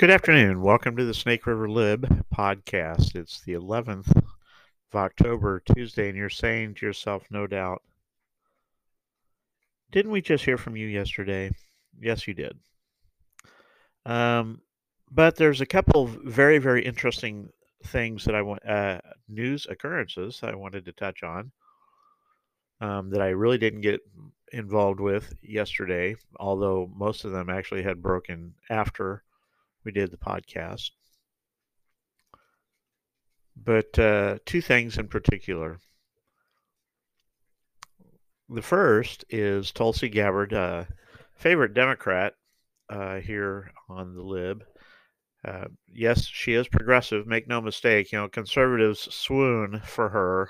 Good afternoon. Welcome to the Snake River Lib podcast. It's the 11th of October, Tuesday, and you're saying to yourself, no doubt, didn't we just hear from you yesterday? Yes, you did. Um, but there's a couple of very, very interesting things that I want, uh, news occurrences I wanted to touch on um, that I really didn't get involved with yesterday, although most of them actually had broken after we did the podcast. But uh, two things in particular. The first is Tulsi Gabbard, uh, favorite Democrat uh, here on the Lib. Uh, yes, she is progressive. Make no mistake. You know, conservatives swoon for her,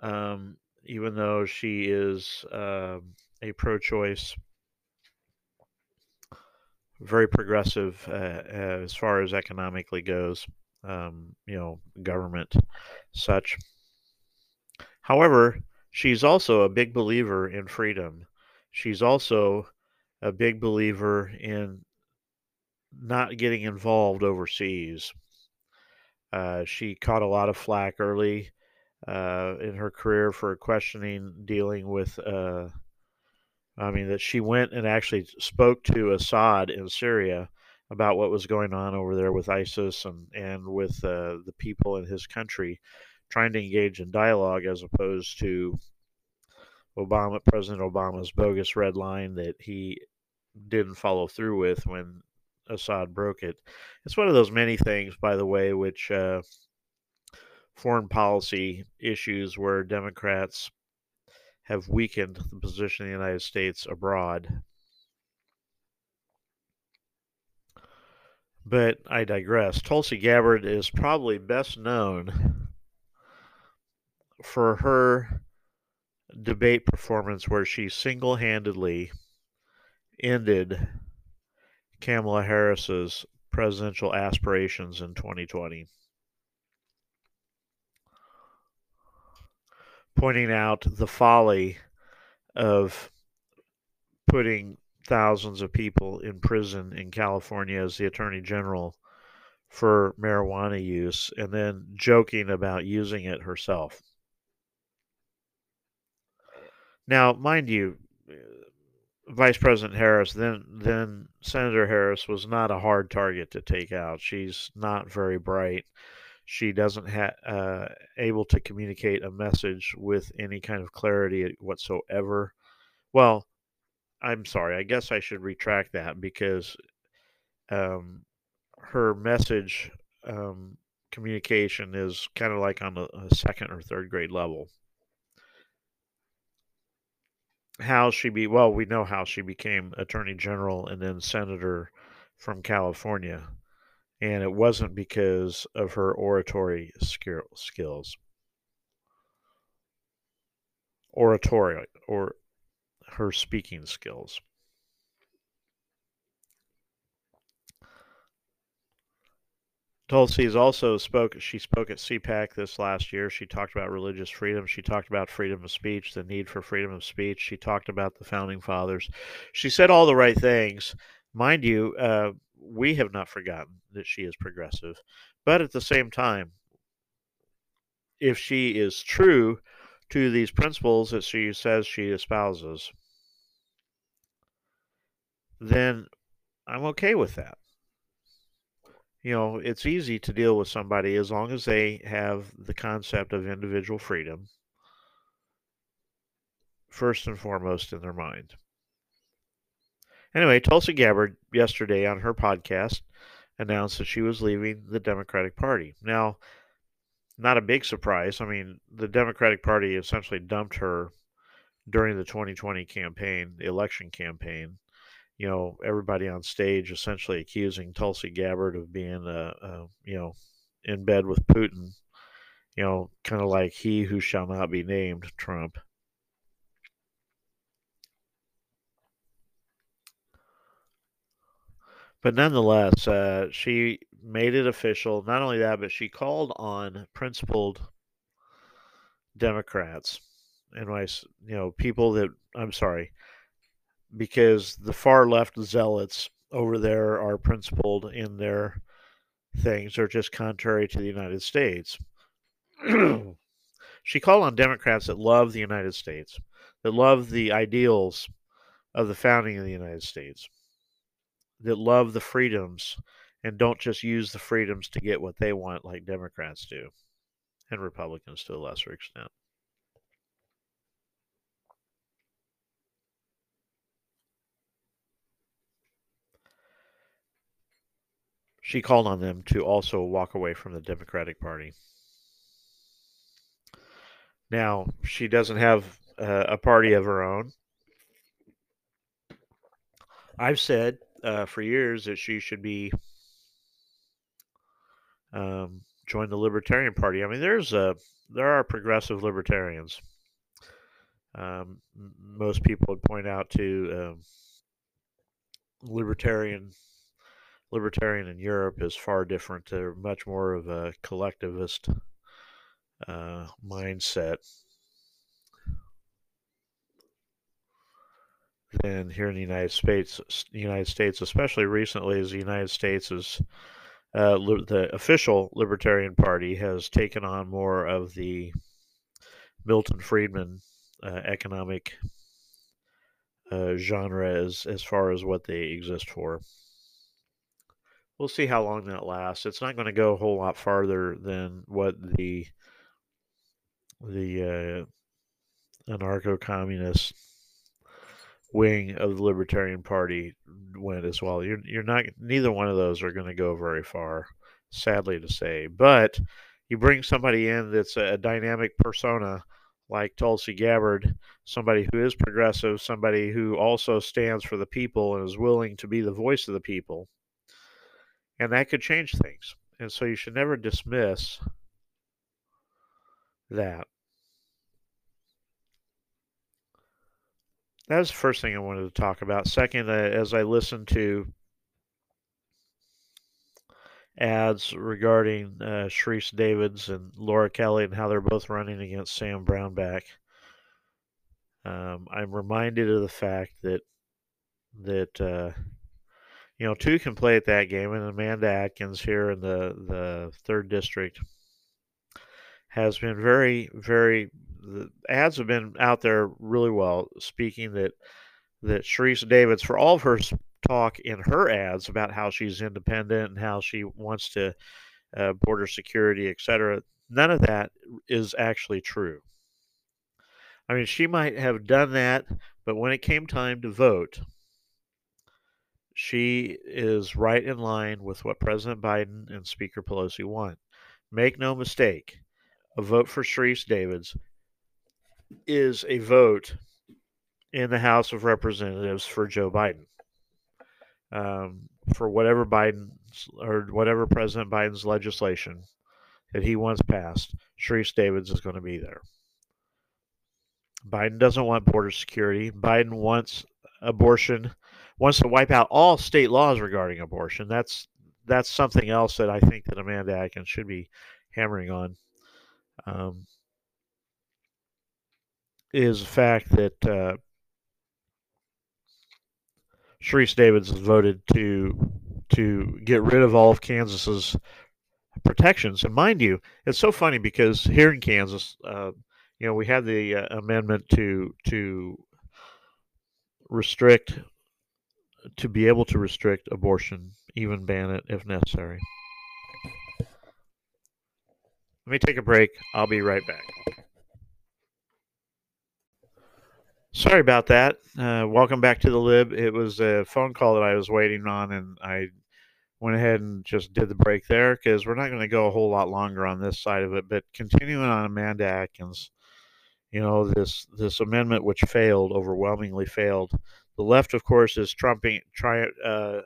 um, even though she is uh, a pro-choice very progressive uh, as far as economically goes, um, you know, government, such. However, she's also a big believer in freedom. She's also a big believer in not getting involved overseas. Uh, she caught a lot of flack early uh, in her career for questioning dealing with uh, I mean, that she went and actually spoke to Assad in Syria about what was going on over there with ISIS and, and with uh, the people in his country, trying to engage in dialogue as opposed to Obama, President Obama's bogus red line that he didn't follow through with when Assad broke it. It's one of those many things, by the way, which uh, foreign policy issues where Democrats have weakened the position of the United States abroad. But I digress. Tulsi Gabbard is probably best known for her debate performance where she single handedly ended Kamala Harris's presidential aspirations in 2020. Pointing out the folly of putting thousands of people in prison in California as the attorney general for marijuana use and then joking about using it herself. Now, mind you, uh, Vice President Harris, then then Senator Harris was not a hard target to take out. She's not very bright she doesn't have uh, able to communicate a message with any kind of clarity whatsoever. Well, I'm sorry. I guess I should retract that because um, her message um, communication is kind of like on a, a second or third grade level. How she be well, we know how she became attorney general and then senator from California and it wasn't because of her oratory skills. Oratory or her speaking skills. Tulsi also spoke. She spoke at CPAC this last year. She talked about religious freedom. She talked about freedom of speech, the need for freedom of speech. She talked about the founding fathers. She said all the right things. Mind you, uh, we have not forgotten that she is progressive. But at the same time, if she is true to these principles that she says she espouses, then I'm okay with that. You know, it's easy to deal with somebody as long as they have the concept of individual freedom first and foremost in their mind. Anyway, Tulsi Gabbard yesterday on her podcast announced that she was leaving the Democratic Party. Now, not a big surprise. I mean, the Democratic Party essentially dumped her during the 2020 campaign, the election campaign. You know, everybody on stage essentially accusing Tulsi Gabbard of being, uh, uh you know, in bed with Putin. You know, kind of like he who shall not be named, Trump. But nonetheless, uh, she made it official. Not only that, but she called on principled Democrats and my, you know, people that I'm sorry, because the far left zealots over there are principled in their things are just contrary to the United States. she called on Democrats that love the United States, that love the ideals of the founding of the United States, that love the freedoms and don't just use the freedoms to get what they want like Democrats do, and Republicans to a lesser extent. She called on them to also walk away from the Democratic Party. Now, she doesn't have uh, a party of her own. I've said uh, for years that she should be um, join the Libertarian Party. I mean, there's a there are progressive libertarians. Um, most people would point out to um, libertarian libertarian in Europe is far different. They're much more of a collectivist uh, mindset than here in the United States. United States, especially recently, as the United States is uh, the official Libertarian Party has taken on more of the Milton Friedman uh, economic uh, genre as as far as what they exist for. We'll see how long that lasts. It's not going to go a whole lot farther than what the the uh, anarcho-communist wing of the Libertarian Party went as well. You're you're not neither one of those are going to go very far, sadly to say. But you bring somebody in that's a, a dynamic persona like Tulsi Gabbard, somebody who is progressive, somebody who also stands for the people and is willing to be the voice of the people. And that could change things. And so you should never dismiss that. That was the first thing I wanted to talk about. Second, uh, as I listened to ads regarding uh, Sharice Davids and Laura Kelly and how they're both running against Sam Brownback, um, I'm reminded of the fact that that uh, you know two can play at that game, and Amanda Adkins here in the the third district has been very very the ads have been out there really well, speaking that that Sharice Davids, for all of her talk in her ads about how she's independent and how she wants to uh, border security, etc., none of that is actually true. I mean, she might have done that, but when it came time to vote, she is right in line with what President Biden and Speaker Pelosi want. Make no mistake, a vote for Sharice Davids is a vote in the House of Representatives for Joe Biden. Um, for whatever Biden or whatever President Biden's legislation that he wants passed, Sharice Davids is going to be there. Biden doesn't want border security. Biden wants abortion, wants to wipe out all state laws regarding abortion. That's that's something else that I think that Amanda Adkins should be hammering on. Um, is the fact that uh, Sharice Davids has voted to to get rid of all of Kansas's protections. And mind you, it's so funny because here in Kansas, uh, you know, we had the uh, amendment to to restrict to be able to restrict abortion, even ban it if necessary. Let me take a break. I'll be right back. Sorry about that. Uh, welcome back to the lib. It was a phone call that I was waiting on, and I went ahead and just did the break there because we're not going to go a whole lot longer on this side of it. But continuing on Amanda Adkins, you know this this amendment which failed, overwhelmingly failed. The left, of course, is trumping try uh,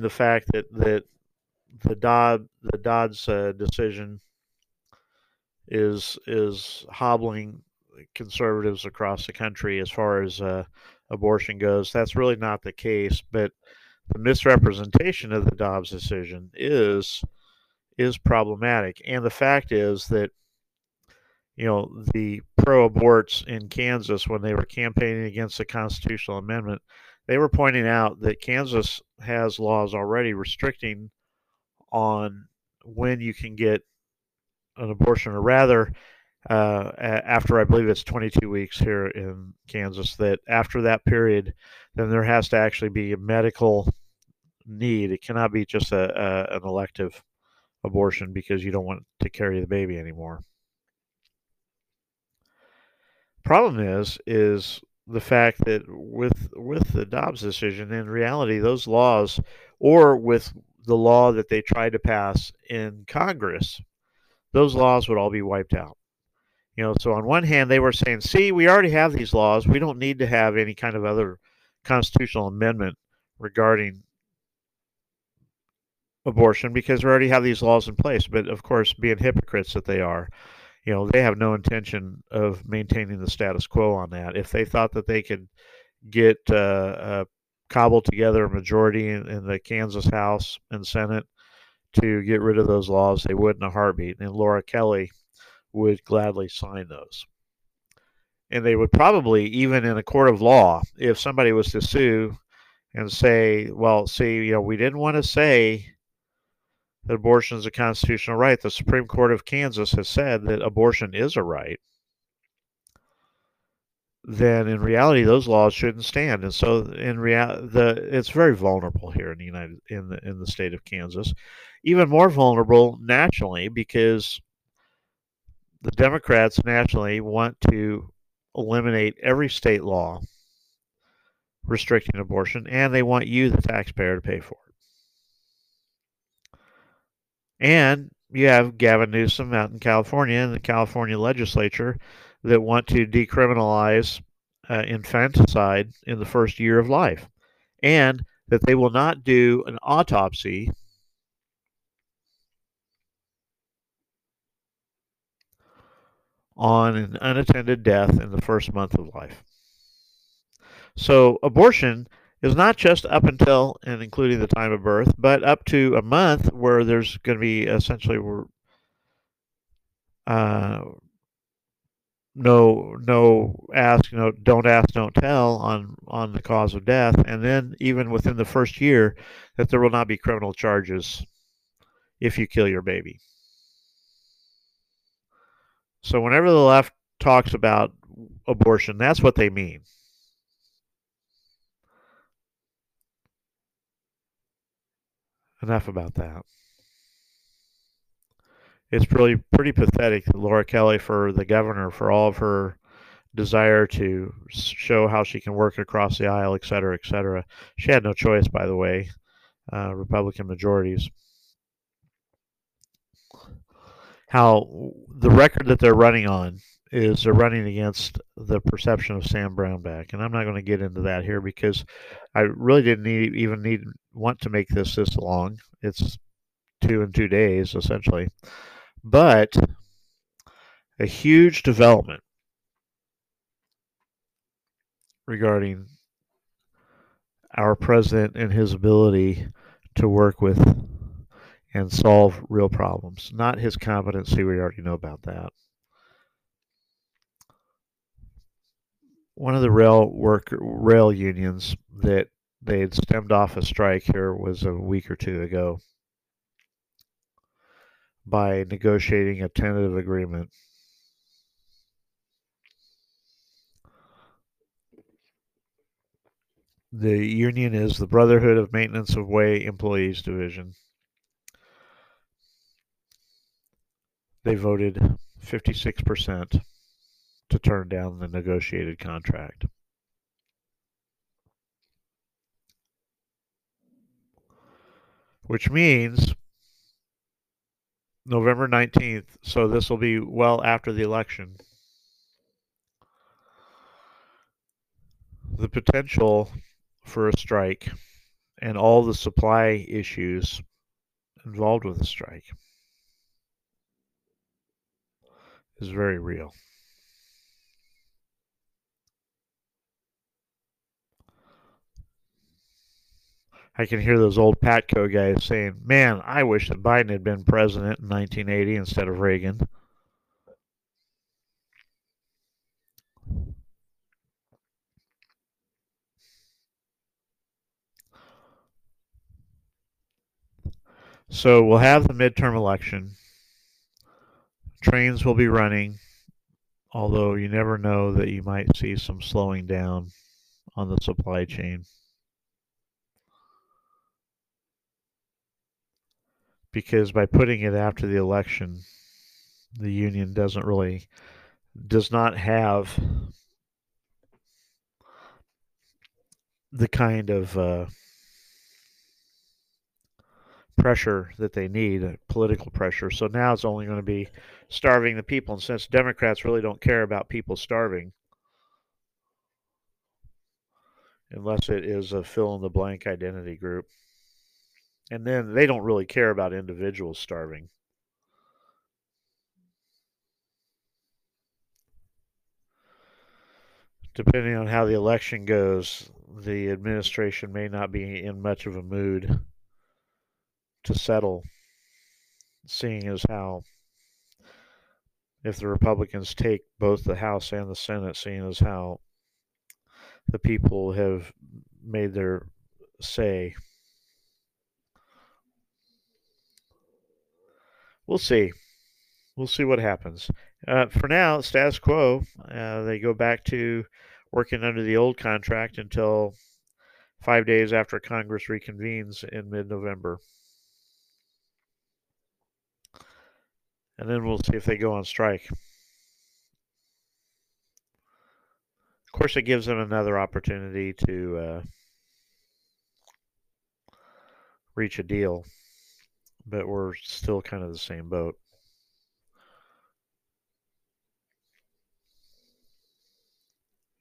the fact that that the Dodd the Dodd's uh, decision is is hobbling conservatives across the country as far as uh, abortion goes. That's really not the case, but the misrepresentation of the Dobbs decision is is problematic. And the fact is that you know the pro-aborts in Kansas when they were campaigning against the constitutional amendment, they were pointing out that Kansas has laws already restricting on when you can get an abortion, or rather, uh, after I believe it's 22 weeks here in Kansas, that after that period, then there has to actually be a medical need. It cannot be just a, a an elective abortion because you don't want to carry the baby anymore. Problem is, is the fact that with with the Dobbs decision, in reality, those laws, or with the law that they tried to pass in Congress, those laws would all be wiped out. You know, so on one hand, they were saying, "See, we already have these laws. We don't need to have any kind of other constitutional amendment regarding abortion because we already have these laws in place." But of course, being hypocrites that they are, you know, they have no intention of maintaining the status quo on that. If they thought that they could get uh, uh, cobbled together a majority in, in, the Kansas House and Senate to get rid of those laws, they would in a heartbeat. And Laura Kelly would gladly sign those. And they would probably, even in a court of law, if somebody was to sue and say, well, see, you know, we didn't want to say that abortion is a constitutional right. The Supreme Court of Kansas has said that abortion is a right. Then in reality, those laws shouldn't stand, and so in reality, the it's very vulnerable here in the United in the in the state of Kansas, even more vulnerable nationally because the Democrats nationally want to eliminate every state law restricting abortion, and they want you, the taxpayer, to pay for it. And you have Gavin Newsom out in California and the California legislature that want to decriminalize uh, infanticide in the first year of life, and that they will not do an autopsy on an unattended death in the first month of life. So, abortion is not just up until and including the time of birth, but up to a month where there's going to be essentially uh, no no ask know don't ask don't tell on on the cause of death. And then even within the first year that there will not be criminal charges if you kill your baby. So whenever the left talks about abortion that's what they mean. Enough about that. It's really pretty pathetic that Laura Kelly, for the governor, for all of her desire to show how she can work across the aisle, et cetera, et cetera. She had no choice, by the way, uh, Republican majorities. How the record that they're running on is they're running against the perception of Sam Brownback, and I'm not going to get into that here because I really didn't need, even need want to make this this long. It's two and two days essentially, but a huge development regarding our president and his ability to work with and solve real problems, not his competency. We already know about that. one of the rail work rail unions that they had stemmed off a strike here was a week or two ago by negotiating a tentative agreement. The union is the Brotherhood of Maintenance of Way Employees Division. They voted 56% to turn down the negotiated contract. Which means November 19th, so this will be well after the election. The potential for a strike and all the supply issues involved with the strike is very real. I can hear those old Patco guys saying, "Man, I wish that Biden had been president in 1980 instead of Reagan." So we'll have the midterm election. Trains will be running, although you never know that you might see some slowing down on the supply chain. Because by putting it after the election, the union doesn't really does not have the kind of uh, pressure that they need, political pressure. So now it's only going to be starving the people. And since Democrats really don't care about people starving, unless it is a fill in the blank identity group, and then they don't really care about individuals starving. Depending on how the election goes, the administration may not be in much of a mood to settle, seeing as how if the Republicans take both the House and the Senate, seeing as how the people have made their say. We'll see. We'll see what happens. Uh, for now, status quo. Uh, they go back to working under the old contract until five days after Congress reconvenes in mid November. and then we'll see if they go on strike. Of course, it gives them another opportunity to uh, reach a deal, but we're still kind of the same boat.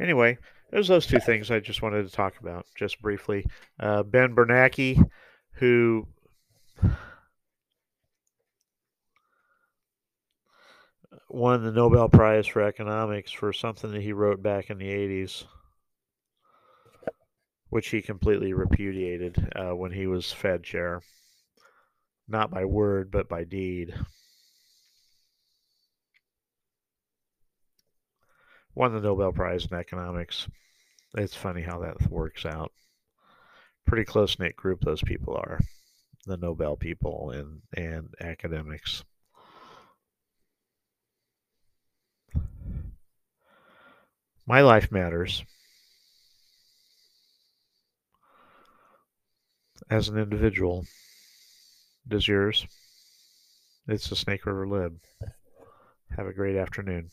Anyway, there's those two things I just wanted to talk about just briefly. Uh, ben Bernanke, who won the Nobel Prize for economics for something that he wrote back in the 80s, which he completely repudiated uh, when he was Fed chair. Not by word, but by deed. Won the Nobel Prize in economics. It's funny how that works out. Pretty close knit group those people are, the Nobel people and, and academics. My life matters. As an individual. Does yours? It's the Snake River Lib. Have a great afternoon.